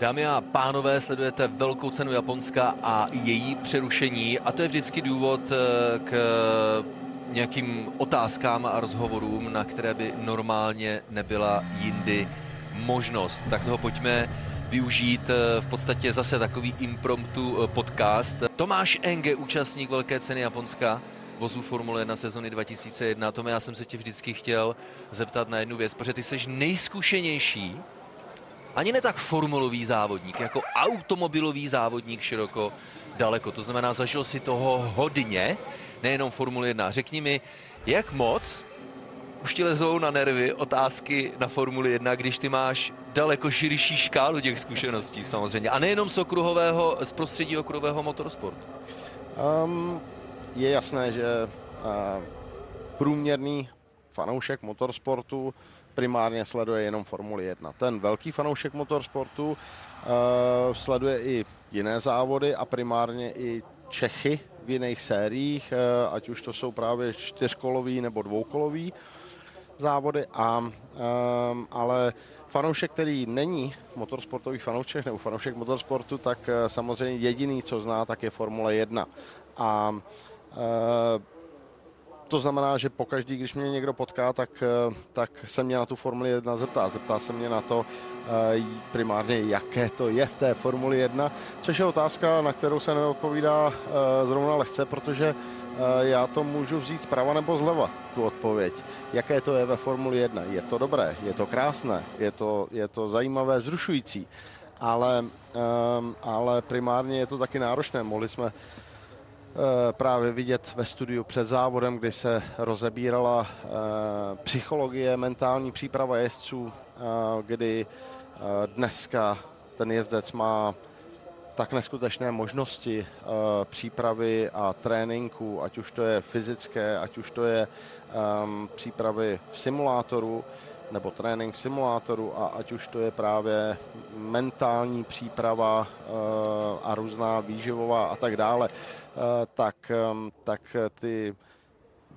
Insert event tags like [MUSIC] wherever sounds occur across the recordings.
Dámy a pánové, sledujete velkou cenu Japonska a její přerušení a to je vždycky důvod eh, k nějakým otázkám a rozhovorům, na které by normálně nebyla jindy možnost. Tak toho pojďme využít eh, v podstatě zase takový impromptu eh, podcast. Tomáš Enge, účastník Velké ceny Japonska, vozů Formule 1 sezony 2001. Tome, já jsem se tě vždycky chtěl zeptat na jednu věc, protože ty jsi nejzkušenější ani ne tak formulový závodník, jako automobilový závodník široko daleko. To znamená, zažil si toho hodně, nejenom Formule 1. Řekni mi, jak moc už ti lezou na nervy otázky na Formuli 1, když ty máš daleko širší škálu těch zkušeností samozřejmě. A nejenom z okruhového, z prostředí okruhového motorsportu. Um, je jasné, že uh, průměrný fanoušek motorsportu primárně sleduje jenom Formuli 1. Ten velký fanoušek motorsportu uh, sleduje i jiné závody a primárně i Čechy v jiných sériích, uh, ať už to jsou právě čtyřkolový nebo dvoukolový závody, a, um, ale fanoušek, který není motorsportový fanoušek nebo fanoušek motorsportu, tak uh, samozřejmě jediný, co zná, tak je Formule 1. A uh, to znamená, že pokaždý, když mě někdo potká, tak, eh, tak se mě na tu Formuli 1 zeptá. Zeptá se mě na to eh, primárně, jaké to je v té Formuli 1, což je otázka, na kterou se neodpovídá eh, zrovna lehce, protože já to můžu vzít zprava nebo zleva, tu odpověď. Jaké to je ve Formuli 1? Je to dobré, je to krásné, je to, je to zajímavé, zrušující, ale, ale primárně je to taky náročné. Mohli jsme právě vidět ve studiu před závodem, kdy se rozebírala eh, psychologie, mentální příprava jezdců, eh, kdy dneska ten jezdec má tak neskutečné možnosti přípravy a tréninku, ať už to je fyzické, ať už to je ehm, přípravy v simulátoru, nebo trénink simulátoru a ať už to je právě mentální příprava a různá výživová a tak dále. Eh, tak, tak ty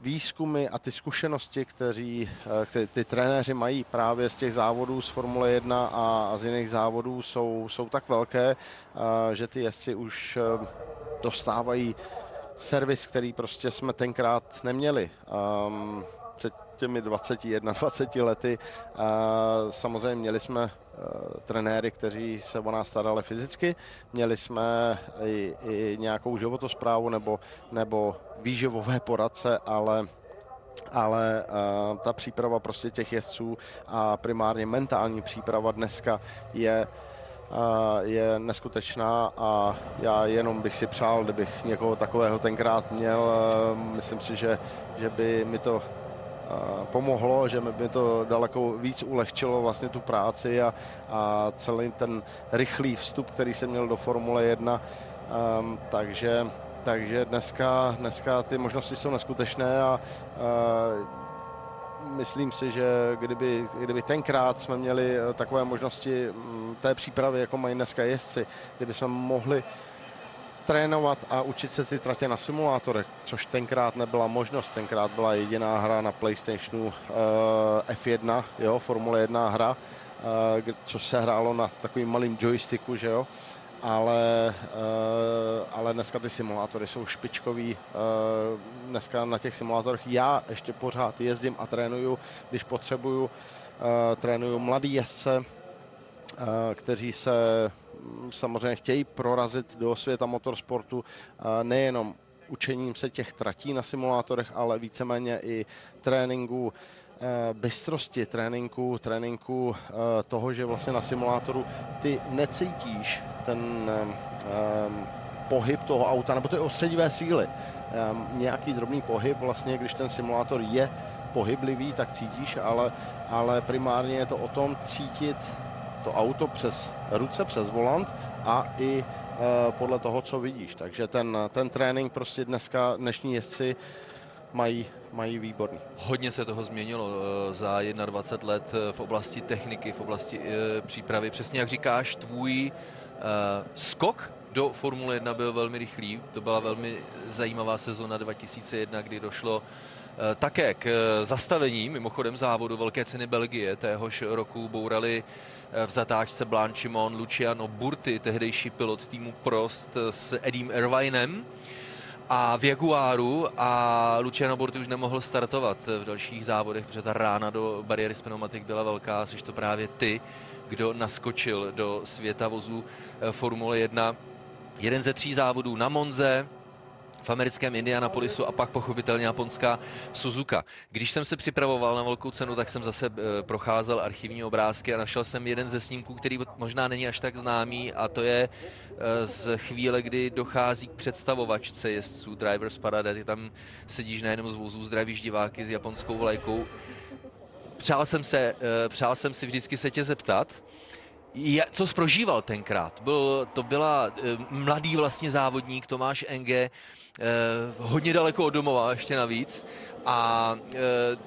výzkumy a ty zkušenosti, kteří, ty, ty trenéři mají právě z těch závodů z Formule 1 a, z jiných závodů, jsou, jsou tak velké, eh, že ty jezdci už dostávají servis, který prostě jsme tenkrát neměli. Těmi 21, 20 lety. Samozřejmě měli jsme e, trenéry, kteří se o nás starali fyzicky. Měli jsme i, i nějakou životosprávu nebo, nebo výživové poradce, ale ale uh, ta příprava prostě těch jezdců a primárně mentální příprava dneska je uh, je neskutečná a já jenom bych si přál, kdybych někoho takového tenkrát měl. Uh, myslím si, že, že by mi to pomohlo, že mi to daleko víc ulehčilo vlastně tu práci a, a celý ten rychlý vstup, který jsem měl do Formule 1. Um, ehm, takže, takže dneska, dneska ty možnosti jsou neskutečné a uh, myslím si, že kdyby, kdyby tenkrát jsme měli takové možnosti mm, té přípravy, jako mají dneska jezdci, kdyby jsme mohli trénovat a učit se ty tratě na simulátorech, což tenkrát nebyla možnost. Tenkrát byla jediná hra na PlayStationu eh, F1, jo, Formule 1 hra, uh, což se hrálo na takovým malým joysticku, že jo. Ale, uh, ale dneska ty simulátory jsou špičkový. Dneska na těch simulátorech já ještě pořád jezdím a trénuju, když potřebuju. Trénuju mladý jezdce, kteří se samozřejmě chtějí prorazit do světa motorsportu nejenom učením se těch tratí na simulátorech, ale víceméně i tréninku e, bystrosti, tréninku, tréninku toho, že vlastně na simulátoru ty necítíš ten pohyb toho auta, nebo ty ostředivé síly. Nějaký drobný pohyb, vlastně, když ten simulátor je pohyblivý, tak cítíš, ale, ale primárně je to o tom cítit to auto přes ruce, přes volant a i e, podle toho, co vidíš. Takže ten, ten trénink prostě dneska dnešní jezdci mají, mají výborný. Hodně se toho změnilo e, za 21 let e, v oblasti techniky, v oblasti přípravy. Přesně jak říkáš, tvůj skok do Formule 1 byl velmi rychlý. To byla velmi zajímavá sezona 2001, kdy došlo Také k zastavení, mimochodem závodu Velké ceny Belgie téhož roku bourali v zatáčce Blanchimon Luciano Burti, tehdejší pilot týmu Prost s Edim Irvinem a v Jaguaru a Luciano Burti už nemohl startovat v dalších závodech, protože ta rána do bariéry s pneumatik byla velká, jsi to právě ty, kdo naskočil do světa vozů Formule 1. Jeden ze tří závodů na Monze, v americkém Indianapolisu a pak pochopitelně japonská Suzuka. Když jsem se připravoval na velkou cenu, tak jsem zase eh, procházel archivní obrázky a našel jsem jeden ze snímků, který možná není až tak známý a to je eh, z chvíle, kdy dochází k představovačce jezdců Drivers Parade. Ty tam sedíš na jednom z vozů, zdravíš diváky s japonskou vlajkou. Přál jsem, se, eh, přál jsem si vždycky se tě zeptat, co jsi prožíval tenkrát? Byl, to byla mladý vlastně závodník Tomáš Enge, Eh, hodně daleko od domova ještě navíc a eh,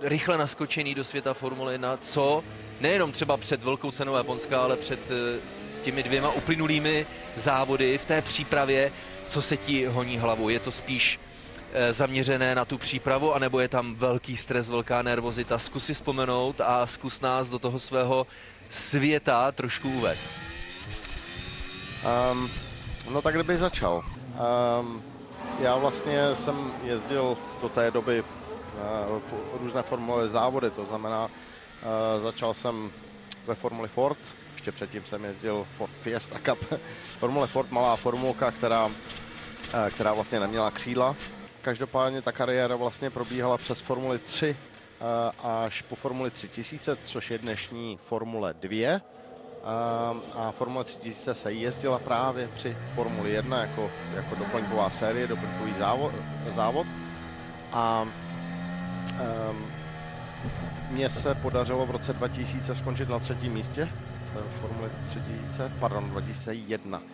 rychle naskočený do světa Formule 1, co nejenom třeba před velkou cenou Japonska, ale před eh, těmi dvěma uplynulými závody v té přípravě, co se ti honí hlavou? Je to spíš zaměřené na tu přípravu, anebo je tam velký stres, velká nervozita? Zkus si vzpomenout a zkus nás do toho svého světa trošku uvést. Um, no tak kdyby začal. Um, já vlastně jsem jezdil do té doby uh, různé formule závody, to znamená, uh, začal jsem ve Formuli Ford, ještě předtím jsem jezdil Ford Fiesta Cup. [LAUGHS] Formule Ford, malá formulka, která, uh, která vlastně neměla křídla. Každopádně ta kariéra vlastně probíhala přes Formuli 3 až po Formuli 3000, což je dnešní Formule 2 a, a Formule 3000 se jezdila právě při Formuli 1 jako, jako doplňková série, doplňkový závod, závod. a um, mně se podařilo v roce 2000 skončit na třetím místě v Formule 3000, pardon, 2001. Uh,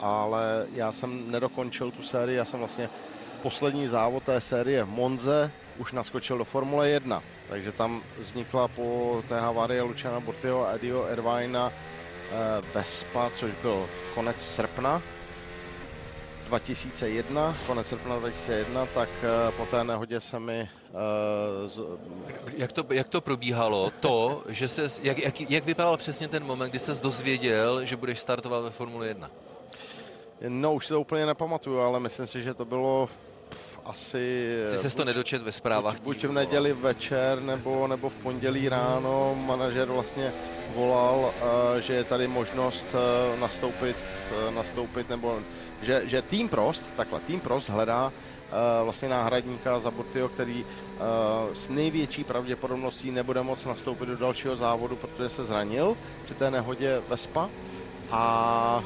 ale já jsem nedokončil tu sérii, já jsem vlastně poslední závod té série Monze už naskočil do Formule 1. Takže tam vznikla po té havárii Luciana Bortio a Edio Irvina eh, Vespa, což byl konec srpna 2001, konec srpna 2001, tak eh, po té nehodě se mi... Uh, z... jak, to, jak to probíhalo? To, že se, jak, jak, jak vypadal přesně ten moment, kdy se dozvěděl, že budeš startovat ve Formule 1? No, už si to úplně nepamatuju, ale myslím si, že to bylo asi... Jsi se to nedočet ve zprávách? Buď, buď v neděli večer, nebo, nebo v pondělí ráno manažer vlastně volal, uh, že je tady možnost uh, nastoupit, nastoupit, nebo že, že tým Prost, takhle, tým Prost hledá vlastně náhradníka za Bortio, který s největší pravděpodobností nebude moct nastoupit do dalšího závodu, protože se zranil při té nehodě Vespa. A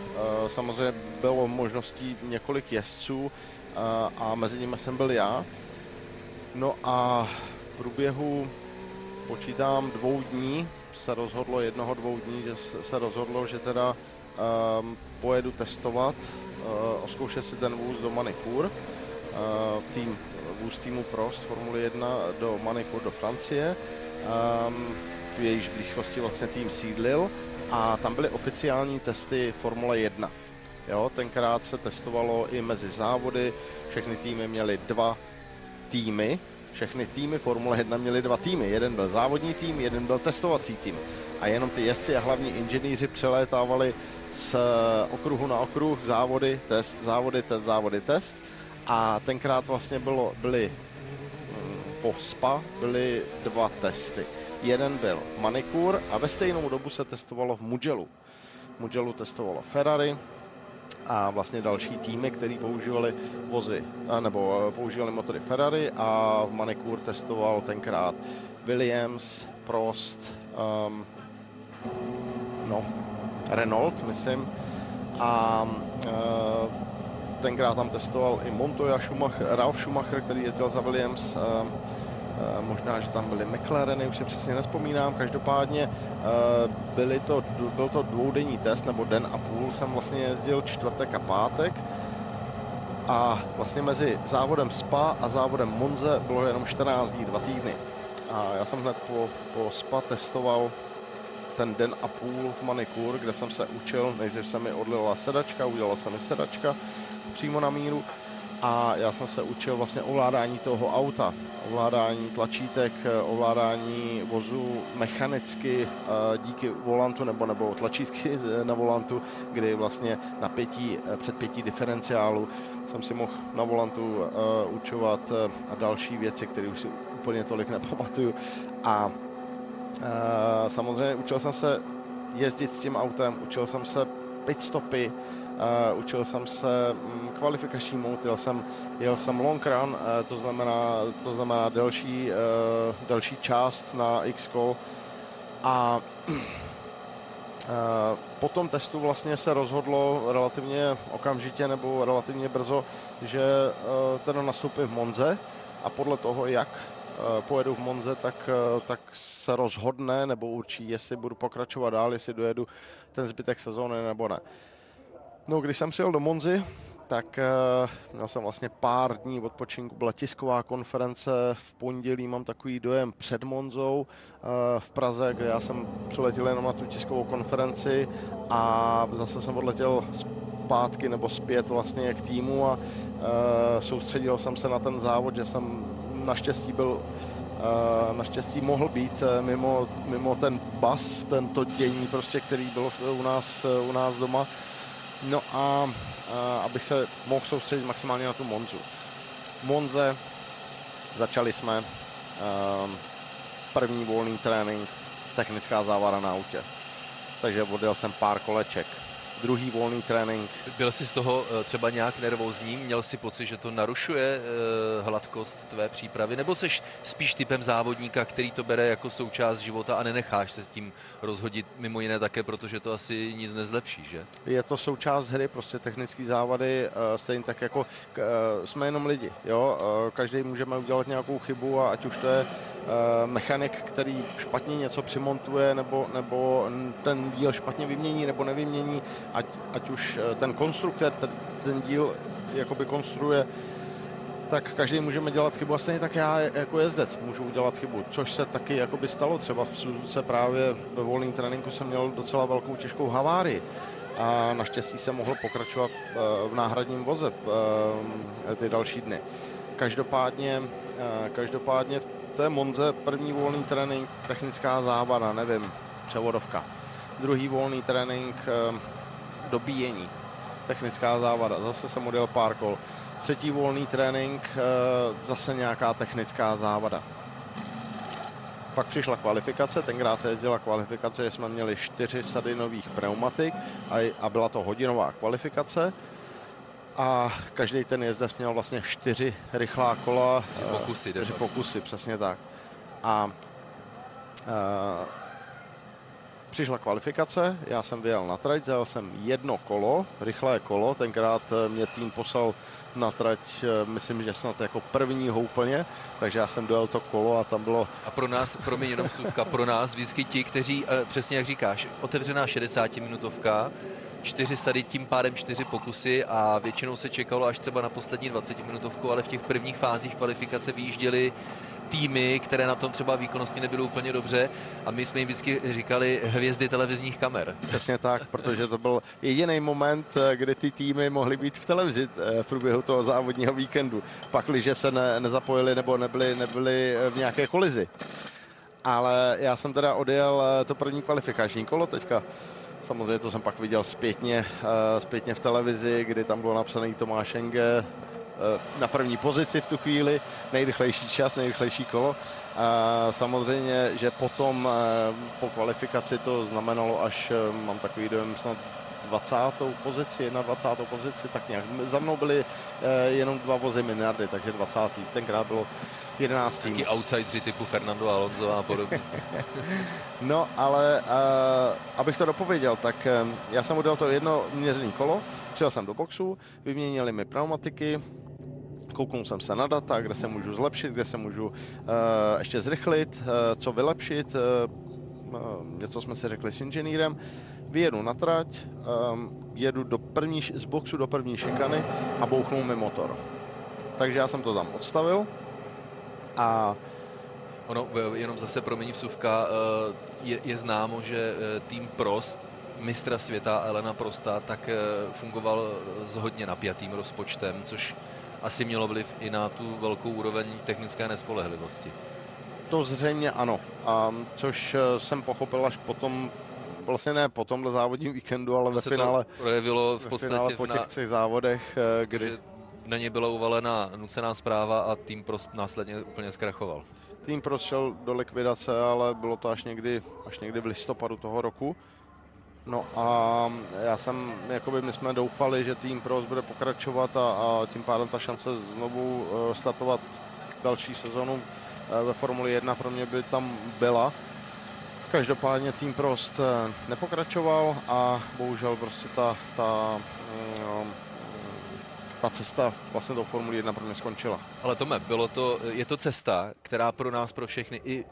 samozřejmě bylo možností několik jezdců, a mezi nimi jsem byl já. No a v průběhu počítám dvou dní se rozhodlo, jednoho dvou dní, že se rozhodlo, že teda um, pojedu testovat, uh, oskoušet si ten vůz do Manikur, uh, tým, vůz týmu Prost Formule 1 do Manikur do Francie, um, v jejíž blízkosti vlastně tým sídlil a tam byly oficiální testy Formule 1. Jo, tenkrát se testovalo i mezi závody, všechny týmy měly dva týmy, všechny týmy Formule 1 měly dva týmy. Jeden byl závodní tým, jeden byl testovací tým. A jenom ty jezdci a hlavní inženýři přelétávali z okruhu na okruh, závody, test, závody, test, závody, test. A tenkrát vlastně bylo, byly mm, po SPA byly dva testy. Jeden byl manikur a ve stejnou dobu se testovalo v Mugellu. Mugellu testovalo Ferrari, a vlastně další týmy, které používali vozy, nebo používali motory Ferrari a v Manikur testoval tenkrát Williams, Prost, um, no, Renault, myslím, a uh, tenkrát tam testoval i Montoya Schumacher, Ralf Schumacher, který jezdil za Williams, uh, Eh, možná, že tam byly McLareny, už si přesně nespomínám, každopádně eh, byly to, byl to dvoudenní test, nebo den a půl jsem vlastně jezdil čtvrtek a pátek. A vlastně mezi závodem SPA a závodem Monze bylo jenom 14 dní, dva týdny. A já jsem hned po, po SPA testoval ten den a půl v Manikur, kde jsem se učil, nejdřív se mi odlila sedačka, udělala se mi sedačka přímo na míru a já jsem se učil vlastně ovládání toho auta, ovládání tlačítek, ovládání vozu mechanicky díky volantu nebo, nebo tlačítky na volantu, kdy vlastně na pětí, před pětí diferenciálu jsem si mohl na volantu učovat a další věci, které už si úplně tolik [LAUGHS] nepamatuju. A samozřejmě učil jsem se jezdit s tím autem, učil jsem se pit stopy, Uh, učil jsem se um, kvalifikační mout, jel jsem, jel jsem long run, uh, to znamená, to znamená delší, uh, delší část na x a uh, po tom testu vlastně se rozhodlo relativně okamžitě nebo relativně brzo, že teda nastoupím v Monze a podle toho, jak pojedu v Monze, tak, tak se rozhodne nebo určí, jestli budu pokračovat dál, jestli dojedu ten zbytek sezóny nebo ne. No, když jsem přijel do Monzy, tak uh, měl jsem vlastně pár dní odpočinku, byla tisková konference v pondělí, mám takový dojem před Monzou uh, v Praze, kde já jsem přiletěl jenom na tu tiskovou konferenci a zase jsem odletěl zpátky nebo zpět vlastně k týmu a uh, soustředil jsem se na ten závod, že jsem naštěstí byl naštěstí mohl být mimo, mimo ten bas, tento dění, prostě, který byl u nás, u nás doma No a, a abych se mohl soustředit maximálně na tu Monzu. Monze začali jsme um, první volný trénink, technická závada na autě. Takže odjel jsem pár koleček druhý volný trénink. Byl jsi z toho eh, třeba nějak nervózní? Měl jsi pocit, že to narušuje eh, hladkost tvé přípravy? Nebo jsi spíš typem závodníka, který to bere jako součást života a nenecháš se s tím rozhodit mimo jiné také, protože to asi nic nezlepší, že? Je to součást hry, prostě technické závady, eh, stejně tak jako jsme jenom lidi, jo? Každý můžeme udělat nějakou chybu a ať už to je mechanik, který špatně něco přimontuje, nebo, nebo ten díl špatně vymění nebo nevymění, ať, ať už eh, ten konstruktor ten, ten díl jakoby konstruuje, tak každý můžeme dělat chybu a stejně tak já jako jezdec můžu udělat chybu, což se taky jakoby stalo. Třeba v Suzuce právě ve volném tréninku jsem měl docela velkou těžkou havárii a naštěstí jsem mohl pokračovat eh, v náhradním voze eh, ty další dny. Každopádně, každopádně v té Monze první volný trénink, technická závada, nevím, převodovka. Druhý volný trénink, dobíjení. Technická závada, zase jsem odjel pár kol. Třetí volný trénink, eh, zase nějaká technická závada. Pak přišla kvalifikace, tenkrát se jezdila kvalifikace, že jsme měli čtyři sady nových pneumatik a, a byla to hodinová kvalifikace. A každý ten jezdec měl vlastně čtyři rychlá kola. Tři pokusy. Čtyři pokusy, přesně tak. A, a eh, Přišla kvalifikace, já jsem vyjel na trať, zjel jsem jedno kolo, rychlé kolo, tenkrát eh, mě tým poslal na trať, eh, myslím, že snad jako prvního úplně, takže já jsem dojel to kolo a tam bylo... A pro nás, pro mě jenom slůvka, pro nás vždycky ti, kteří, eh, přesně jak říkáš, otevřená 60-minutovka, čtyři sady, tím pádem čtyři pokusy a většinou se čekalo až třeba na poslední 20 minutovku, ale v těch prvních fázích kvalifikace vyjížděli týmy, které na tom třeba výkonnostně nebyly úplně dobře a my jsme jim vždycky říkali hvězdy televizních kamer. Přesně tak, protože to byl jediný moment, eh, kdy ty týmy mohly být v televizi eh, v průběhu toho závodního víkendu, pakliže se ne, nezapojili nebo nebyli, nebyli v nějaké kolizi. Ale já jsem teda odjel eh, to první kvalifikační kolo teďka Samozřejmě to jsem pak viděl zpětně, zpětně v televizi, kdy tam bylo napsaný Tomáš Enge, Eh, na první pozici v tu chvíli, nejrychlejší čas, nejrychlejší kolo. A samozřejmě, že potom eh, po kvalifikaci to znamenalo až, eh, mám takový dojem, snad 20. pozici, na 20. pozici, tak nějak. Za mnou byly jenom dva vozy Minardy, takže 20. Tenkrát bylo 11. Taky outsideri typu Fernando Alonso a podobně. [LAUGHS] no, ale uh, abych to dopověděl, tak um, já jsem udělal to jedno měřené kolo, přijel jsem do boxu, vyměnili mi pneumatiky, kouknul jsem se na data, kde se můžu zlepšit, kde se můžu uh, ještě zrychlit, uh, co vylepšit. Uh, něco jsme si řekli s inženýrem. Vyjedu na trať, um, jedu do první, z boxu do první šikany a bouchnu mi motor. Takže já jsem to tam odstavil a Ono, jenom zase promění vsuvka, je, je známo, že tým Prost mistra světa Elena Prosta tak fungoval s hodně napjatým rozpočtem, což asi mělo vliv i na tu velkou úroveň technické nespolehlivosti. To zřejmě ano, a což eh, jsem pochopil až potom, vlastně ne po tomhle závodním víkendu, ale ve finále, to projevilo v podstatě finále po těch třech závodech, eh, kdy... Na ně byla uvalena nucená zpráva a tým prost následně úplně zkrachoval. Tým prošel do likvidace, ale bylo to až někdy, až někdy v listopadu toho roku. No a já jsem, jakoby my jsme doufali, že tým Pros bude pokračovat a, a tím pádem ta šance znovu uh, startovat další sezonu uh, ve Formuli 1 pro mě by tam byla. Každopádně tým Prost uh, nepokračoval a bohužel prostě ta, ta, ta cesta vlastně do Formuli 1 pro mě skončila. Ale Tome, bylo to, je to cesta, která pro nás, pro všechny, i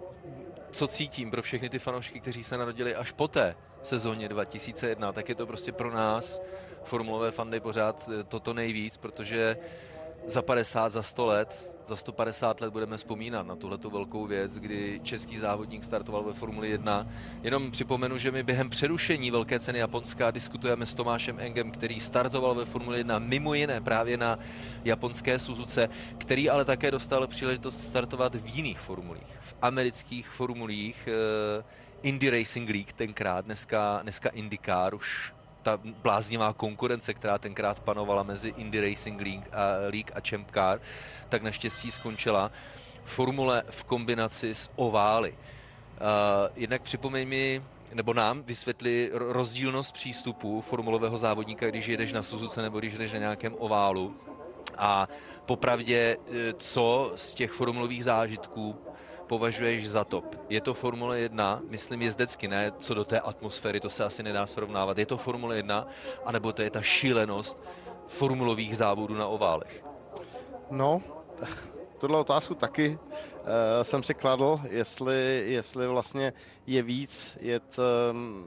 co cítím pro všechny ty fanoušky, kteří se narodili až poté, sezóně 2001, tak je to prostě pro nás, formulové fandy, pořád eh, toto nejvíc, protože za 50, za 100 let, za 150 let budeme vzpomínat na tuhletu velkou věc, kdy český závodník startoval ve Formuli 1. Jenom připomenu, že my během přerušení Velké ceny Japonska diskutujeme s Tomášem Engem, který startoval ve Formuli 1 mimo jiné právě na japonské Suzuce, který ale také dostal příležitost startovat v jiných formulích, v amerických formulích. Eh, Indy Racing League tenkrát, dneska, dneska IndyCar, už ta bláznivá konkurence, která tenkrát panovala mezi Indy Racing League a, League a Champ Car, tak naštěstí skončila formule v kombinaci s ovály. Uh, jednak připomeň mi, nebo nám vysvětli rozdílnost přístupu formulového závodníka, když jedeš na Suzuce nebo když jedeš na nějakém oválu. A popravdě, e, co z těch formulových zážitků považuješ za top? Je to Formule 1, myslím jezdecky, ne co do té atmosféry, to se asi nedá srovnávat. Je to Formule 1, anebo to je ta šílenost formulových závodů na oválech? No, tuhle otázku taky uh, jsem si kladl, jestli, jestli vlastně je víc jet um,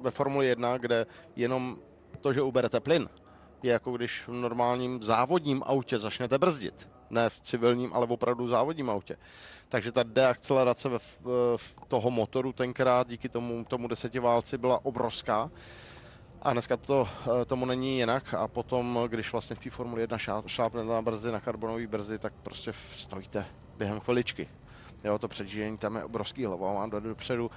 ve Formule 1, kde jenom to, že uberete plyn, je jako když v normálním závodním autě začnete brzdit ne v civilním, ale v opravdu závodním autě. Takže ta deakcelerace ve, v toho motoru tenkrát díky tomu, tomu desetiválci byla obrovská. A dneska to, eh, tomu není jinak a potom, když vlastně v té Formuli 1 šlápnete na brzdy, na karbonové brzdy, tak prostě stojíte během chviličky. Jo, to předžíjení tam je obrovský hlavou, vám jde dopředu.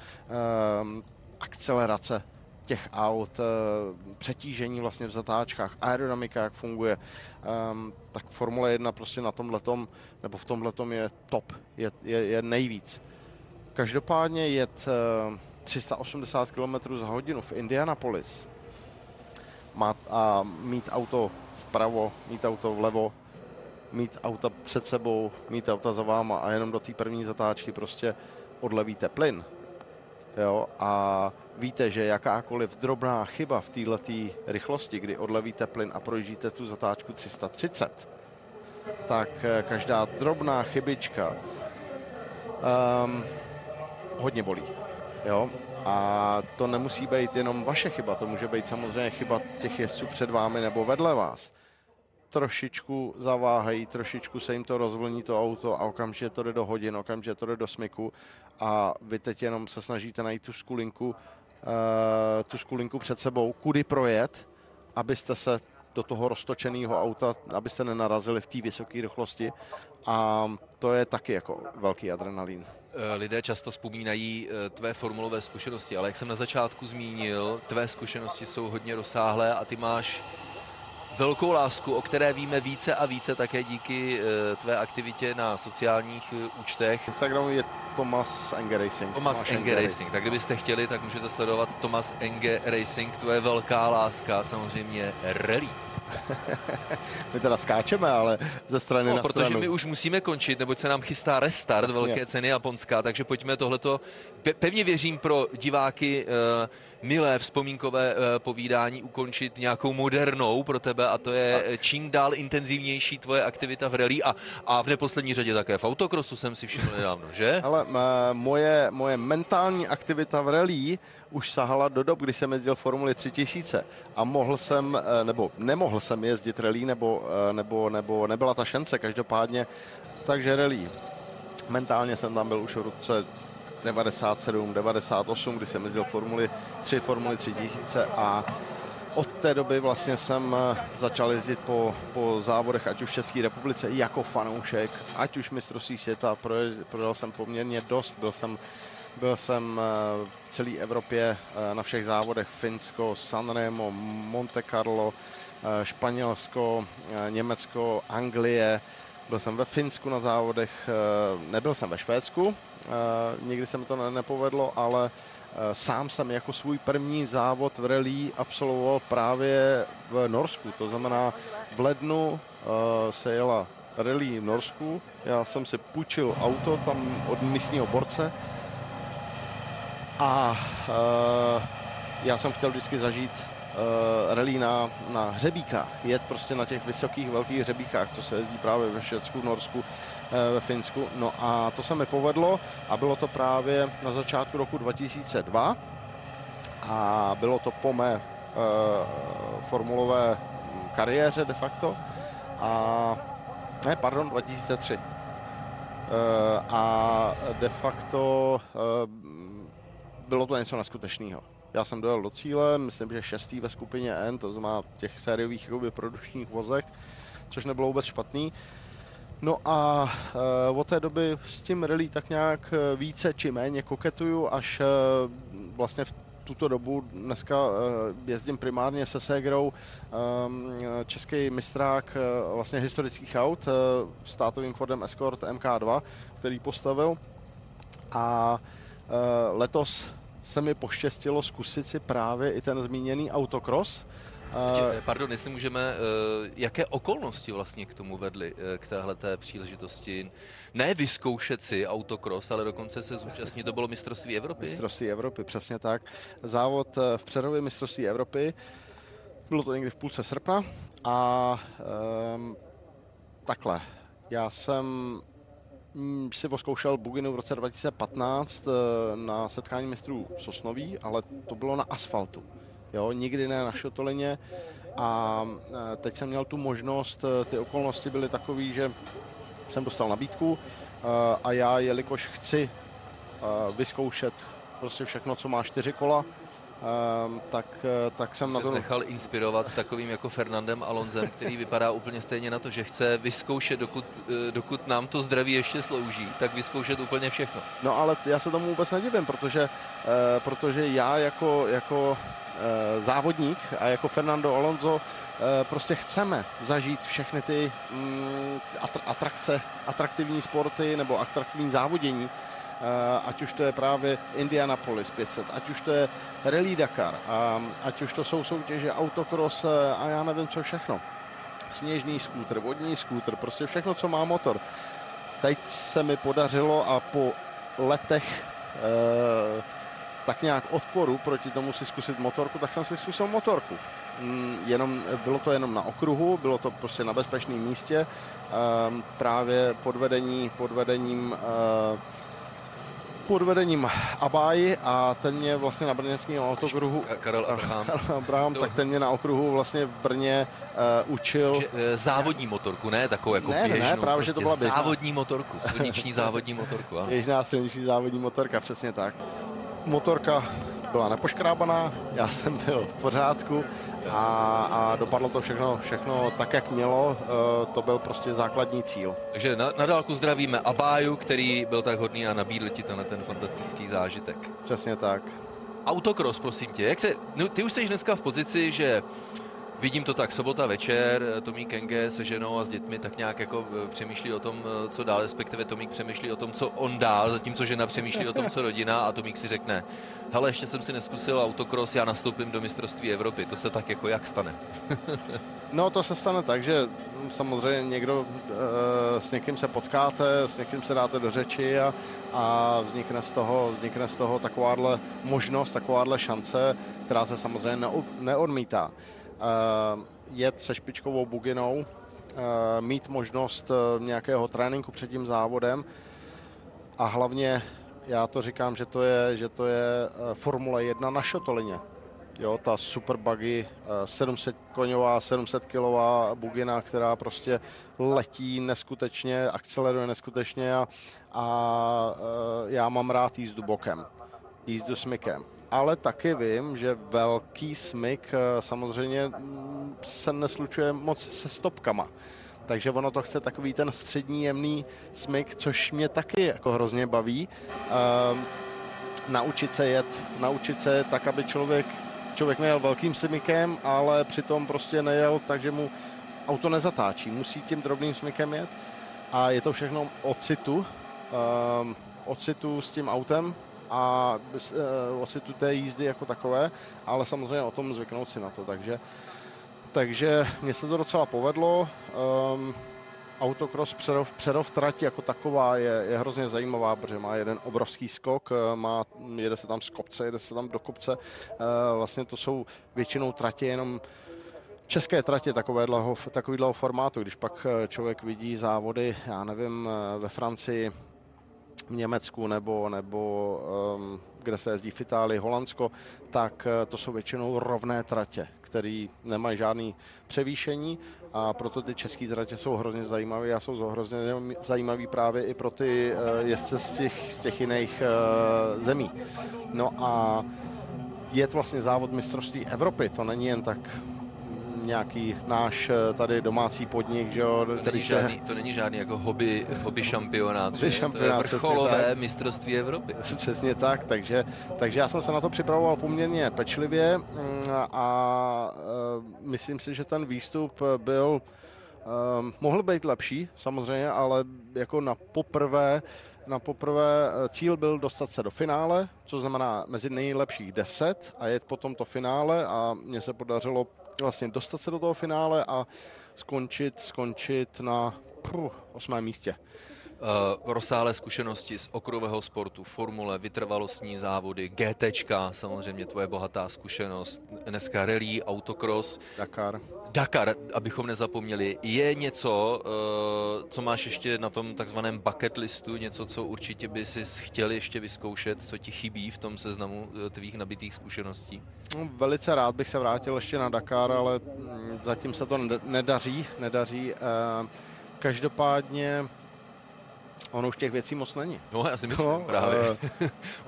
Um, akcelerace těch aut, eh, přetížení vlastně v zatáčkách, aerodynamika, jak funguje, um, tak Formule 1 prostě na tomhle nebo v tomhle je top, je, je, je nejvíc. Každopádně jet uh, 380 km za hodinu v Indianapolis má, a mít auto vpravo, mít auto vlevo, mít auta před sebou, mít auta za váma a jenom do té první zatáčky prostě odlevíte plyn. Jo, a víte, že jakákoliv drobná chyba v této rychlosti, kdy odlevíte plyn a projíždíte tu zatáčku 330, tak eh, každá drobná chybička um, hodně bolí. Jo? A to nemusí být jenom vaše chyba, to může být samozřejmě chyba těch jezdců před vámi nebo vedle vás trošičku zaváhají, trošičku se jim to rozvlní to auto a okamžitě to jde do hodin, okamžitě to jde do smyku a vy teď jenom se snažíte najít tu skulinku, uh, tu skulinku před sebou, kudy projet, abyste se do toho roztočeného auta, abyste nenarazili v té vysoké rychlosti a to je taky jako velký adrenalin. Eh, lidé často vzpomínají eh, tvé formulové zkušenosti, ale jak jsem na začátku zmínil, tvé zkušenosti jsou hodně rozsáhlé a ty máš velkou lásku, o které víme více a více také díky uh, tvé aktivitě na sociálních uh, účtech. Instagramu je Thomas Enge Racing. Thomas Enge Racing. Tak kdybyste chtěli, tak můžete sledovat Thomas Enge Racing. Tvoje velká láska samozřejmě rally. [LAUGHS] my teda skáčeme, ale ze strany no, na protože stranu. my už musíme končit, neboť se nám chystá restart Jasně. velké ceny Japonska, takže pojďme tohleto, pevně věřím pro diváky uh, milé vzpomínkové uh, povídání ukončit nějakou modernou pro tebe a to je tak. čím dál intenzivnější tvoje aktivita v rally a, a v neposlední řadě také v autokrosu jsem si všiml nedávno, že? [LAUGHS] Ale uh, moje, moje mentální aktivita v rally už sahala do dob, kdy jsem jezdil Formuli 3000 a mohl jsem, nebo nemohl jsem jezdit rally, nebo, nebo, nebo nebyla ta šance každopádně, takže rally. Mentálně jsem tam byl už v roce 97, 98, kdy jsem jezdil Formuli 3, Formuli 3000 a od té doby vlastně jsem začal jezdit po, po závodech, ať už v České republice, jako fanoušek, ať už mistrovství světa, projel jsem poměrně dost, byl jsem byl jsem v celé Evropě na všech závodech. Finsko, Sanremo, Monte Carlo, Španělsko, Německo, Anglie, byl jsem ve Finsku na závodech, eh, nebyl jsem ve Švédsku, eh, nikdy se mi to nepovedlo, ale eh, sám jsem jako svůj první závod v rally absolvoval právě v Norsku. To znamená, v lednu se jela rally v Norsku. Já jsem si půjčil auto tam od místního borce a já jsem chtěl vždycky zažít rally na, na hřebíkách, jet prostě na těch vysokých velkých hřebíkách, co se jezdí právě ve Švédsku, Norsku, uh, ve Finsku. No a to se mi povedlo a bylo to právě na začátku roku 2002 a bylo to po mé uh, formulové kariéře de facto a ne, pardon, 2003. Uh, a de facto bylo to něco neskutečného. Já jsem dojel do cíle, myslím, že šestý ve skupině N, to znamená těch sériových jakoby, produčních což nebylo vůbec špatný. No a e, od té doby s tím rally tak nějak eh, více či méně koketuju, až e, vlastně v tuto dobu dneska jezdím primárně se Segrou, český mistrák vlastně historických aut, státovým Fordem Escort MK2, který postavil. A letos se mi poštěstilo zkusit si právě i ten zmíněný autocross. Eh, pardon, jestli můžeme, eh, jaké okolnosti vlastně k tomu vedly, eh, k téhle příležitosti? Ne vyzkoušet si autocross, ale dokonce se zúčastnit, to bylo mistrovství Evropy? Mistrovství Evropy, přesně tak. Závod v Přerově mistrovství Evropy, bylo to někdy v půlce srpna a um, takhle, já jsem si oskoušel Buginu v roce 2015 eh, na setkání mistrů Sosnoví, ale to bylo na asfaltu. Jo, nikdy ne na šotolině a eh, teď jsem měl tu možnost, eh, ty okolnosti byly takové, že jsem dostal nabídku a já, jelikož chci vyzkoušet prostě všechno, co má čtyři kola, tak, eh, tak jsem na to... nechal inspirovat takovým jako Fernandem Alonzem, který vypadá úplně stejně na to, že chce vyzkoušet, dokud, eh, dokud nám to zdraví ještě slouží, tak vyzkoušet úplně všechno. No ale já se tomu vůbec nedivím, protože, uh, protože já jako, jako závodník a jako Fernando Alonso prostě chceme zažít všechny ty um, atrakce, atraktivní sporty nebo atraktivní závodění, Eh, ať už to je právě Indianapolis 500, ať už to je Rally Dakar, ať už to jsou soutěže autocross eh, a já nevím co všechno. Sněžný skútr, vodní skútr, prostě všechno, co má motor. Teď se mi podařilo a po letech tak nějak odporu proti tomu si zkusit motorku, tak jsem si zkusil motorku. Mm, jenom, bylo to jenom na okruhu, bylo to prostě na bezpečném místě, právě pod, vedení, pod vedením pod vedením Abáji a ten mě vlastně na brněnském autokruhu Karel Abraham, Karel Abraham tak ten mě na okruhu vlastně v Brně uh, učil. Že, uh, závodní motorku, ne takovou jako ne, běžnou. Ne, právě, prostě že to byla běžná. Závodní motorku, silniční závodní motorku. Ano. Běžná silniční závodní motorka, přesně tak. Motorka byla nepoškrábaná, já jsem byl v pořádku a, a dopadlo to všechno, všechno tak, jak mělo. E, to byl prostě základní cíl. Takže na, na dálku zdravíme Abáju, který byl tak hodný a nabídl ti ten, ten fantastický zážitek. Přesně tak. Autokros, prosím tě. Jak se, no, ty už jsi dneska v pozici, že Vidím to tak, sobota večer, Tomík Kenge se ženou a s dětmi tak nějak jako e, přemýšlí o tom, e, co dál, respektive Tomík přemýšlí o tom, co on dá, zatímco žena přemýšlí o tom, co rodina a Tomík si řekne, hele, ještě jsem si neskusil autokros, já nastoupím do mistrovství Evropy. To se tak jako jak stane? [LAUGHS] no to se stane tak, že samozřejmě někdo e, s někým se potkáte, s někým se dáte do řeči a, a vznikne, z toho, vznikne z toho takováhle možnost, takováhle šance, která se samozřejmě neodmítá. Eh, jet se špičkovou buginou, eh, mít možnost eh, nějakého tréninku před tím závodem a hlavně já to říkám, že to je, že to je Formule 1 na šotolině. Jo, ta super buggy, 700 koňová, 700 kilová bugina, která prostě letí neskutečně, akceleruje neskutečně a, a já mám rád jízdu bokem, jízdu smykem ale taky vím, že velký smyk eh, samozřejmě mm, se neslučuje moc se stopkama. Takže ono to chce takový ten střední jemný smyk, což mě taky jako hrozně baví. Uh, naučit se jet, naučit se tak, aby člověk, člověk nejel velkým smykem, ale přitom prostě nejel, takže mu auto nezatáčí. Musí tím drobným smykem jet a je to všechno o citu, uh, o citu s tím autem, a o citu té jízdy jako takové, ale samozřejmě o tom zvyknout si na to, takže takže mně se to docela povedlo. Um, autocross Přerov, Přerov trať jako taková je, je hrozně zajímavá, protože má jeden obrovský skok, eh, má, jede se tam z kopce, jede se tam do kopce. Uh, vlastně to jsou většinou tratě jenom české tratě takového, takového formátu. Když pak člověk vidí závody, já nevím, ve Francii, v Německu nebo, nebo um, kde se jezdí v Itálii, Holandsko, tak to jsou většinou rovné tratě, který nemají žádný převýšení a proto ty české tratě jsou hrozně zajímavé a jsou hrozně zajímavé právě i pro ty eh, jezdce z těch, z těch jiných eh, zemí. No a je to vlastně závod mistrovství Evropy, to není jen tak nějaký náš eh, tady domácí podnik, že jo, to který není se... žádný, To není žádný jako hobby, hobby šampionát, hobby šampionát, to je vrcholové mistrovství Evropy. [LAUGHS] Přesně tak, takže, takže já jsem se na to připravoval poměrně pečlivě mm, a, a eh, myslím si, že ten výstup byl Um, mohl být lepší, samozřejmě, ale jako na poprvé, na poprvé cíl byl dostat se do finále, co znamená mezi nejlepších deset a jet potom to finále a mně se podařilo vlastně dostat se do toho finále a skončit, skončit na osmém místě. Uh, rozsáhlé zkušenosti z okruhového sportu, formule, vytrvalostní závody, GT, samozřejmě tvoje bohatá zkušenost, dneska rally, autocross. Dakar. Dakar, abychom nezapomněli, je něco, uh, co máš ještě na tom takzvaném bucket listu, něco, co určitě by si chtěl ještě vyzkoušet, co ti chybí v tom seznamu eh, tvých nabitých zkušeností? No, velice rád bych se vrátil ještě na Dakar, ale mm, zatím se to nedaří. nedaří. Každopádně Ono už těch věcí moc není. No, já si myslím no, právě. Uh,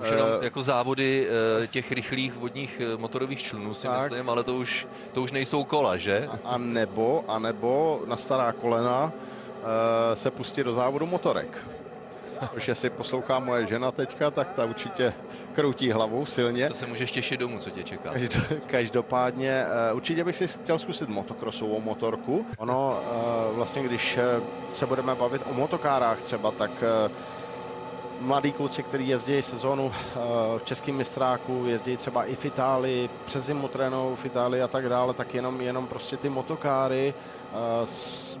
[LAUGHS] už jenom uh, jako závody uh, těch rychlých vodních motorových člunů si tak, myslím, ale to už, to už nejsou kola, že? A, a nebo, a nebo na stará kolena uh, se pustit do závodu motorek. Už jestli poslouchá moje žena teďka, tak ta určitě kroutí hlavou silně. To se můžeš těšit domů, co tě čeká. Každopádně eh, určitě bych si chtěl zkusit motokrosovou motorku. Ono eh, vlastně, když eh, se budeme bavit o motokárách třeba, tak mladí kluci, kteří jezdí sezónu v českém mistráku, jezdí třeba i v Itálii, přes zimu trénou v Itálii a tak dále, tak jenom, jenom prostě ty motokáry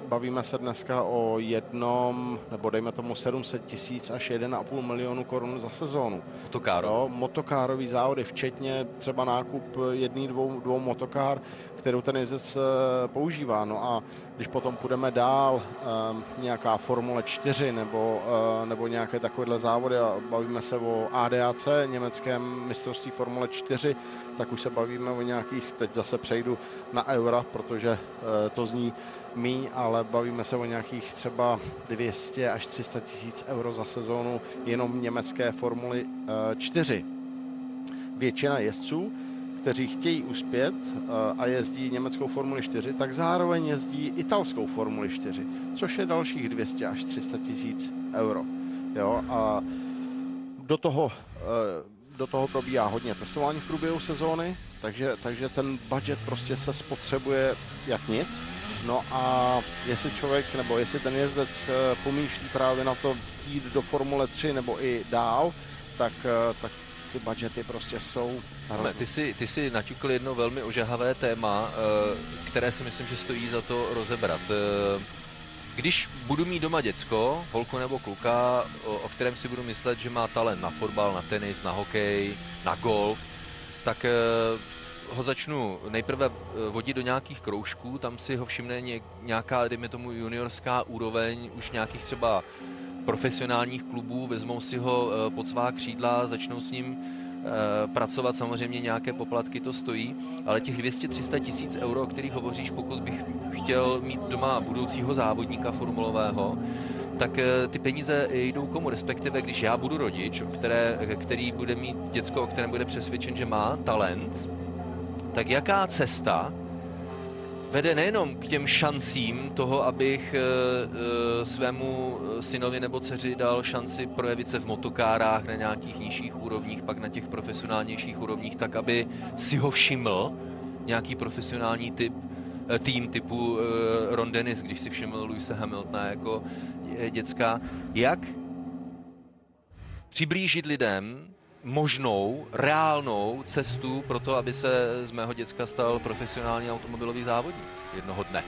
Bavíme se dneska o jednom, nebo dejme tomu 700 tisíc až 1,5 milionu korun za sezónu. Motokáro. motokárový závody, včetně třeba nákup jedný, dvou, dvou motokár, kterou ten jezdec eh, používá. No a když potom půjdeme dál, eh, nějaká Formule 4 nebo, eh, nebo nějaké takovéhle závody a bavíme se o ADAC, německém mistrovství Formule 4, tak už se bavíme o nějakých, teď zase přejdu na eura, protože to zní míň, ale bavíme se o nějakých třeba 200 až 300 tisíc euro za sezónu jenom německé Formuly 4. Většina jezdců kteří chtějí uspět eh, a jezdí německou Formuli 4, tak zároveň jezdí italskou Formuli 4, což je dalších 200 až 300 tisíc euro. Jo, a do toho, eh, do toho probíhá hodně testování v průběhu sezóny, takže, takže ten budget prostě se spotřebuje jak nic. No a jestli člověk, nebo jestli ten jezdec eh, pomýšlí právě na to jít do Formule 3 nebo i dál, tak, tak ty budgety prostě jsou Hrozný. Ty jsi, ty jsi naťukl jedno velmi ožahavé téma, eh, které si myslím, že stojí za to rozebrat. Když budu mít doma děcko, holku nebo kluka, o kterém si budu myslet, že má talent na fotbal, na tenis, na hokej, na golf, tak eh, ho začnu nejprve vodit do nějakých kroužků, tam si ho všimne nějaká, dejme tomu, juniorská úroveň, už nějakých třeba profesionálních klubů, vezmou si ho pod svá křídla, začnou s ním pracovat, samozřejmě nějaké poplatky to stojí, ale těch 200-300 tisíc euro, o kterých hovoříš, pokud bych chtěl mít doma budoucího závodníka formulového, tak eh, ty peníze jdou komu, respektive když já budu rodič, které, který bude mít děcko, o kterém bude přesvědčen, že má talent, tak jaká cesta vede nejenom k těm šancím toho, abych e, e, svému synovi nebo dceři dal šanci projevit se v motokárách na nějakých nižších úrovních, pak na těch profesionálnějších úrovních, tak aby si ho všiml nějaký profesionální typ, tým typu Ron Dennis, když si všiml Luisa Hamiltona jako děcka. Jak přiblížit lidem možnou, reálnou cestu pro to, aby se z mého děcka stal profesionální automobilový závodník jednoho dne,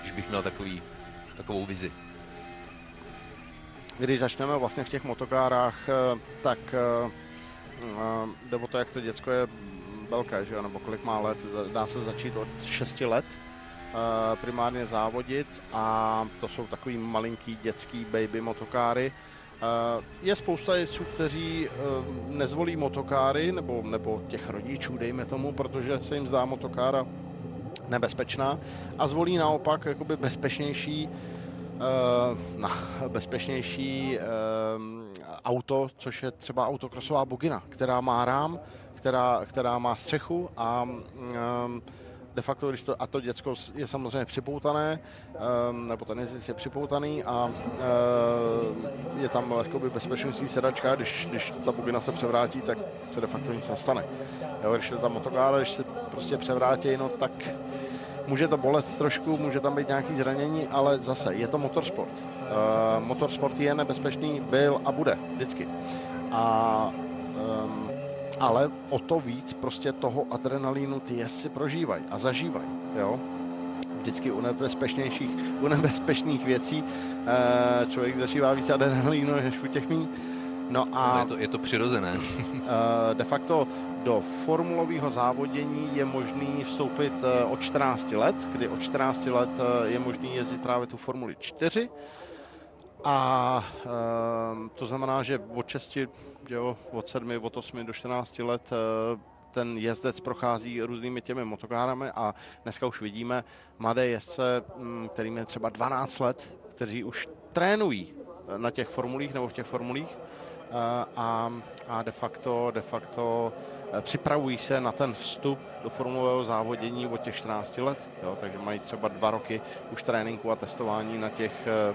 když bych měl takový, takovou vizi. Když začneme vlastně v těch motokárách, eh, tak eh, eh, jde o to, jak to děcko je velké, že nebo kolik má let, dá se začít od 6 let primárně závodit a to jsou takový malinký dětský baby motokáry, je spousta jezdců, kteří nezvolí motokáry, nebo, nebo těch rodičů, dejme tomu, protože se jim zdá motokára nebezpečná a zvolí naopak jakoby bezpečnější na bezpečnější auto, což je třeba autokrosová bugina, která má rám, která, která má střechu a de facto, když to, a to děcko je samozřejmě připoutané, um, nebo ten jezdec je připoutaný a uh, je tam jakoby bezpečnostní sedačka, když, když ta bugina se převrátí, tak se de facto nic nestane. Jo, když je tam motokára, když se prostě převrátí, no tak může to bolet trošku, může tam být nějaký zranění, ale zase je to motorsport. Uh, motorsport je nebezpečný, byl a bude vždycky. A um, ale o to víc prostě toho adrenalínu ty jezdci prožívají a zažívají, jo. Vždycky u nebezpečnějších, u nebezpečných věcí uh, člověk zažívá víc adrenalínu než u těch mý. No a no je, to, je to přirozené. uh, de facto do formulového závodění je možný vstoupit uh, od 14 let, kdy od 14 let je možný jezdit právě tu Formuli 4 a e, to znamená, že od 6, jo, od 7, od 8 do 14 let e, ten jezdec prochází různými těmi motokárami a dneska už vidíme mladé jezdce, kterým je třeba 12 let, kteří už trénují na těch formulích nebo v těch formulích a, a de facto, de facto připravují se na ten vstup do formulového závodění od těch 14 let, jo, takže mají třeba dva roky už tréninku a testování na těch Eh,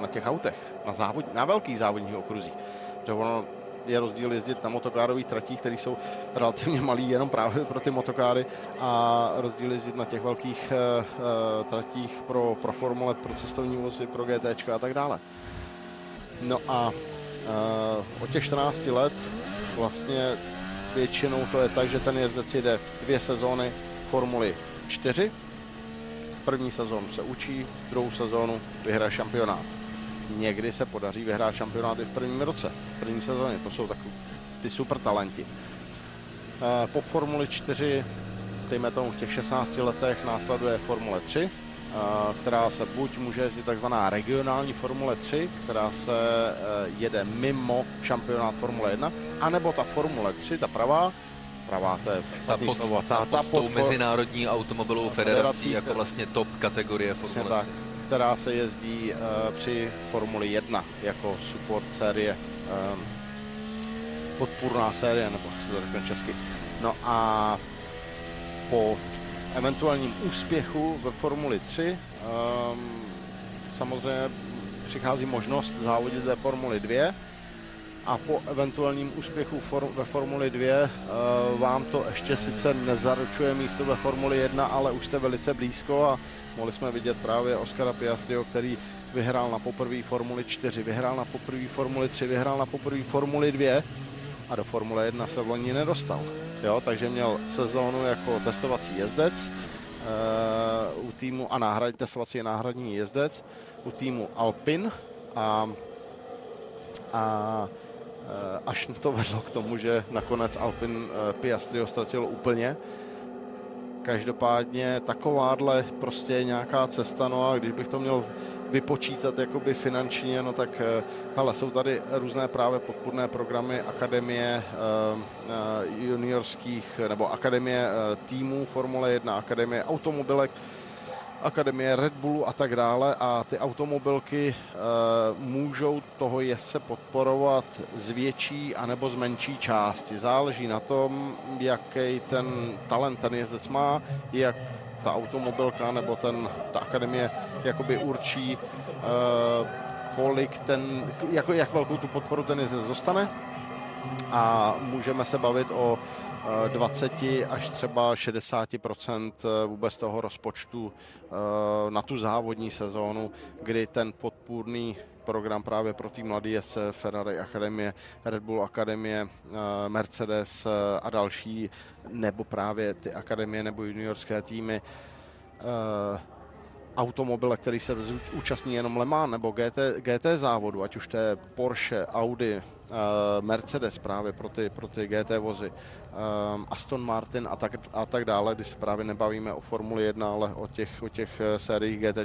na těch autech, na, závod, na velkých závodních okruzích. Protože ono je rozdíl jezdit na motokárových tratích, které jsou relativně malý jenom právě pro ty motokáry a rozdíl jezdit na těch velkých uh, tratích pro, pro formule, pro cestovní vozy, pro GT a tak dále. No a uh, od těch 14 let vlastně většinou to je tak, že ten jezdec jede dvě sezóny Formuly 4, První sezónu se učí, druhou sezónu vyhraje šampionát. Někdy se podaří vyhrát šampionát i v prvním roce, v první sezóně. To jsou takový ty super talenti. Eh, po Formuli 4, dejme tomu v těch 16 letech, následuje Formule 3, eh, která se buď může jezdit takzvaná regionální Formule 3, která se eh, jede mimo šampionát Formule 1, anebo ta Formule 3, ta pravá, pravá, to je ta pod, slovo. Ta, ta pod, tou mezinárodní automobilovou federací, federací jako vlastně top kategorie Formule tak, která se jezdí uh, při Formuli 1 jako support série, um, podpůrná série, nebo jak se to řekne česky. No a po eventuálním úspěchu ve Formuli 3 um, ehm, samozřejmě přichází možnost závodit ve Formuli 2 a po eventuálním úspěchu for, ve Formuli 2 uh, eh, vám to ještě sice nezaručuje místo ve Formuli 1, ale už jste velice blízko a mohli jsme vidět právě Oscara Piastrio, který vyhrál na poprvé Formuli 4, vyhrál na poprvé Formuli 3, vyhrál na poprvé Formuli 2 a do Formule 1 se v loni nedostal. Jo, takže měl sezónu jako testovací jezdec uh, u týmu a náhrad, testovací náhradní jezdec u týmu Alpin a, a až to vedlo k tomu, že nakonec Alpin eh, Piastri ztratil úplně. Každopádně takováhle prostě nějaká cesta, no a když bych to měl vypočítat jakoby finančně, no tak eh, hele, jsou tady různé právě podpůrné programy akademie juniorských nebo akademie týmů Formule 1, akademie automobilek, akademie Red Bullu a tak dále a ty automobilky můžou toho jezdce podporovat z větší anebo z menší části. Záleží na tom, jaký ten talent ten jezdec má, jak ta automobilka nebo ten, ta akademie jakoby určí, kolik ten, jako, jak velkou tu podporu ten jezdec dostane a můžeme se bavit o 20 až třeba 60% vůbec toho rozpočtu eh, na tu závodní sezónu, kdy ten podpůrný program právě pro tým mladý se Ferrari Akademie, Red Bull Akademie, eh, Mercedes eh, a další, nebo právě ty akademie nebo juniorské týmy automobile, který se účastní jenom Le Mans nebo GT, GT závodu, ať už to je Porsche, Audi, uh, Mercedes právě pro ty, pro ty GT vozy, um, Aston Martin a tak, a tak dále, když se právě nebavíme o Formuli 1, ale o těch, o těch eh, sériích GT,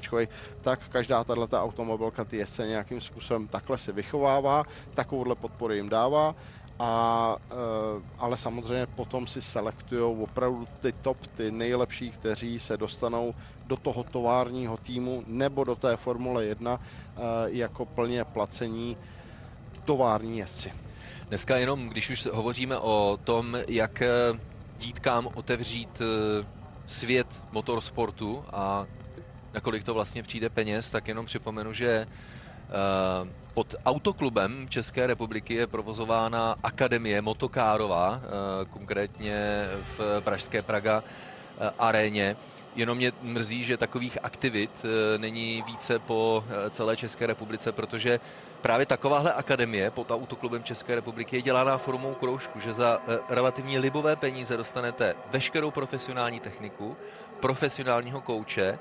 tak každá tato automobilka ty jezdce nějakým způsobem takhle si vychovává, takovouhle podporu jim dává a, uh, ale samozřejmě potom si selektují opravdu ty top, ty nejlepší, kteří se dostanou do toho továrního týmu nebo do té Formule 1 uh, jako plně placení tovární jezdci. Dneska jenom, když už hovoříme o tom, jak eh, dítkám otevřít svět motorsportu a nakolik to vlastně přijde peněz, tak jenom připomenu, že pod autoklubem České republiky je provozována Akademie Motokárová, eh, konkrétně v Pražské Praga eh, aréně. Jenom mě mrzí, že takových aktivit eh, není více po celé České republice, protože právě takováhle akademie pod autoklubem České republiky je dělána formou kroužku, že za relativně libové peníze dostanete veškerou profesionální techniku, profesionálního kouče,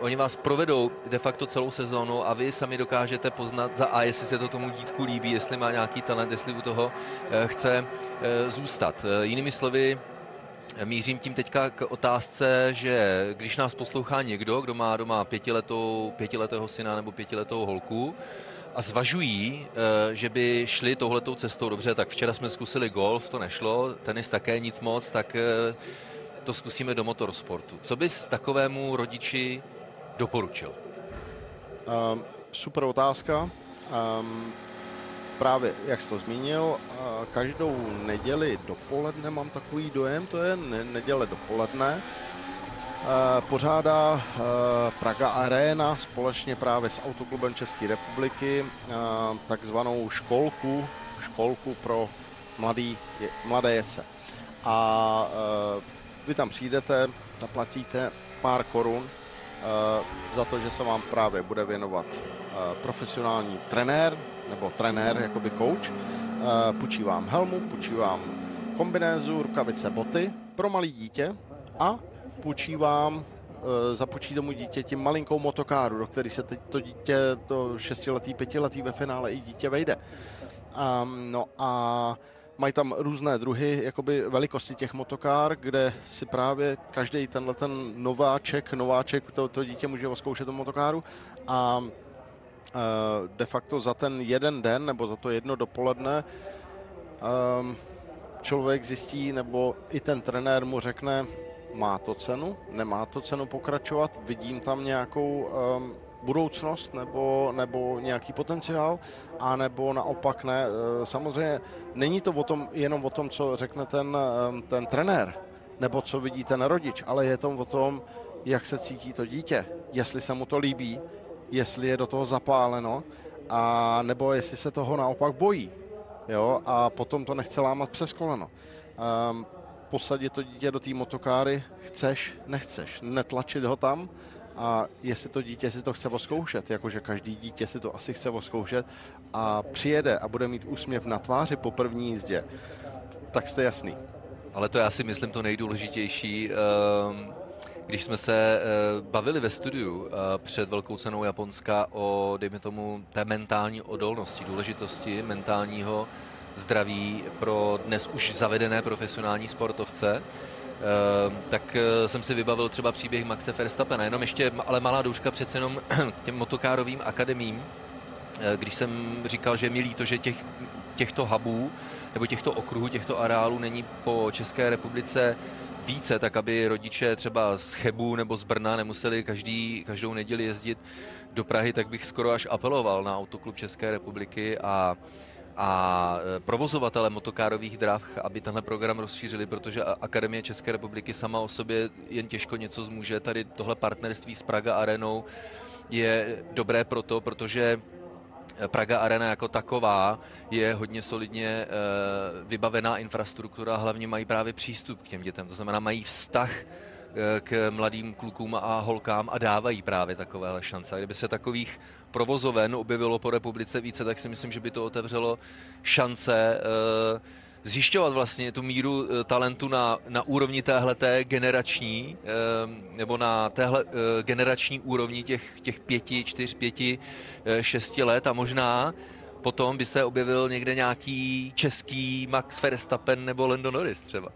oni vás provedou de facto celou sezónu a vy sami dokážete poznat za A, jestli se to tomu dítku líbí, jestli má nějaký talent, jestli u toho eh, chce eh, zůstat. Eh, jinými slovy, Mířím tím teďka k otázce, že když nás poslouchá někdo, kdo má doma pětiletou, pětiletého syna nebo pětiletou holku a zvažují, že by šli touhletou cestou dobře, tak včera jsme zkusili golf, to nešlo, tenis také nic moc, tak to zkusíme do motorsportu. Co bys takovému rodiči doporučil? Um, super otázka. Um, právě, jak jsi to zmínil, každou neděli dopoledne mám takový dojem, to je ne- neděle dopoledne, uh, pořádá Praga Arena společně právě s Autoklubem České republiky takzvanou školku, školku pro mladý, mladé jese. A vy tam přijdete, zaplatíte pár korun za to, že se vám právě bude věnovat eh, profesionální trenér nebo trenér, jakoby coach. Eh, půjčí vám helmu, půjčí vám kombinézu, rukavice, boty pro malý dítě a půjčí vám započí tomu dítěti malinkou motokáru, do které se teď to dítě, to šestiletý, pětiletý ve finále i dítě vejde. Um, no a Mají tam různé druhy jakoby velikosti těch motokár, kde si právě každý tenhle ten nováček, nováček, to, to dítě může oskoušet tu motokáru. A de facto za ten jeden den nebo za to jedno dopoledne um, člověk zjistí, nebo i ten trenér mu řekne, má to cenu, nemá to cenu pokračovat, vidím tam nějakou um, budoucnost nebo, nebo nějaký potenciál, a nebo naopak ne. E, samozřejmě není to o tom, jenom o tom, co řekne ten, e, ten trenér, nebo co vidí ten rodič, ale je to o tom, jak se cítí to dítě, jestli se mu to líbí, jestli je do toho zapáleno, a nebo jestli se toho naopak bojí. Jo, a potom to nechce lámat přes koleno. Um, posadit to dítě do té motokáry, chceš, nechceš, netlačit ho tam, a jestli to dítě si to chce oskoušet, jakože každý dítě si to asi chce oskoušet a přijede a bude mít úsměv na tváři po první jízdě, tak jste jasný. Ale to já si myslím to nejdůležitější. Ehm, když jsme se eh, bavili ve studiu eh, před Velkou cenou Japonska o, dejme tomu, té mentální odolnosti, důležitosti mentálního zdraví pro dnes už zavedené profesionální sportovce, tak eh, jsem si vybavil třeba příběh Maxe Verstappena, jenom ještě ale malá douška přece jenom těm motokárovým akademím, eh, když jsem říkal, že je milý to, že těch, těchto hubů nebo těchto okruhů, těchto areálů není po České republice více, tak aby rodiče třeba z Chebu nebo z Brna nemuseli každý, každou neděli jezdit do Prahy, tak bych skoro až apeloval na Autoklub České republiky a a e, provozovatele motokárových drah, aby tenhle program rozšířili, protože Akademie České republiky sama o sobě jen těžko něco zmůže. Tady tohle partnerství s Praga Arenou je dobré proto, protože Praga Arena jako taková je hodně solidně e, vybavená infrastruktura, hlavně mají právě přístup k těm dětem, to znamená mají vztah e, k mladým klukům a holkám a dávají právě takovéhle šance. A kdyby se takových provozoven objevilo po republice více, tak si myslím, že by to otevřelo šance uh, zjišťovat vlastně tu míru uh, talentu na, na úrovni téhleté generační, uh, nebo na téhle generační úrovni těch, těch pěti, čtyř, pěti, šesti let a možná potom by se objevil někde nějaký český Max Verstappen nebo Lando Norris třeba.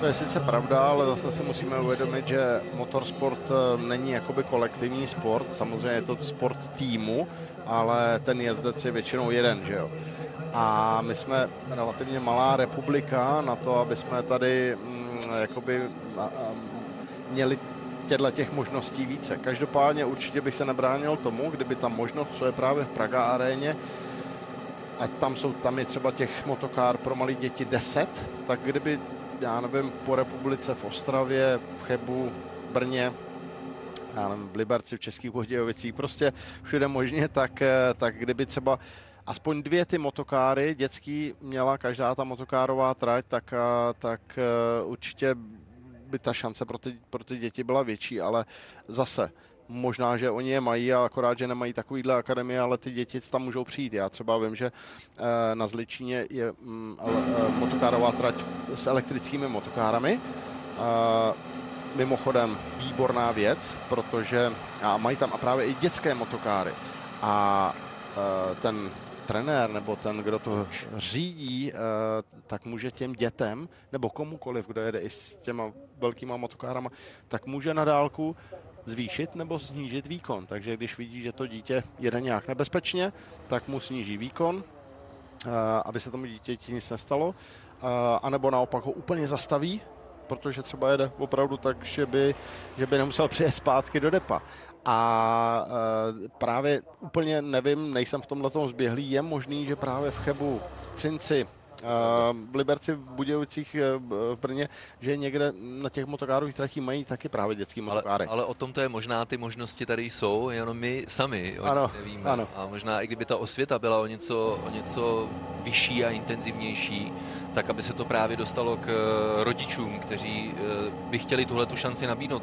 To je sice pravda, ale zase si musíme uvědomit, že motorsport eh, není jakoby kolektivní sport, samozřejmě je to sport týmu, ale ten jezdec je většinou jeden, že jo. A my jsme relativně malá republika na to, aby jsme tady mm, jakoby měli těchto těch možností více. Každopádně určitě bych se nebránil tomu, kdyby ta možnost, co je právě v Praga aréně, ať tam jsou, tam je třeba těch motokár pro malé děti 10, tak kdyby, já nevím, po republice v Ostravě, v Chebu, Brně, já nevím, v Liberci, v Českých Budějovicích, prostě všude možně, tak, eh, tak kdyby třeba aspoň dvě ty motokáry dětský měla každá ta motokárová trať, tak, eh, tak eh, určitě by ta šance pro ty, pro ty děti byla větší, ale zase možná, že oni je mají, a akorát, že nemají takovýhle akademie, ale ty děti tam můžou přijít. Já třeba vím, že eh, na Zličíně je mm, eh, motokárová trať s elektrickými motokárami. Eh, mimochodem výborná věc, protože a mají tam a právě i dětské motokáry. A ten trenér nebo ten, kdo to řídí, tak může těm dětem nebo komukoliv, kdo jede i s těma velkýma motokárama, tak může na dálku zvýšit nebo snížit výkon. Takže když vidí, že to dítě jede nějak nebezpečně, tak mu sníží výkon, eh, aby se tomu dítěti nic nestalo, eh, anebo naopak ho úplně zastaví, protože třeba jede opravdu tak, že by, že by nemusel přijet zpátky do depa. A e, právě úplně nevím, nejsem v tomhle zběhlý, je možný, že právě v Chebu, Cinci, v Liberci, v Budějovicích, eh, v Brně, že někde na těch motokárových tratích mají taky právě dětský motokáry. Ale, ale o tom to je možná, ty možnosti tady jsou, jenom my sami o ano, nevíme. Ano. A možná i kdyby ta osvěta byla o něco, o něco vyšší a intenzivnější, tak aby se to právě dostalo k eh, rodičům, kteří eh, by chtěli tuhle tu šanci nabídnout.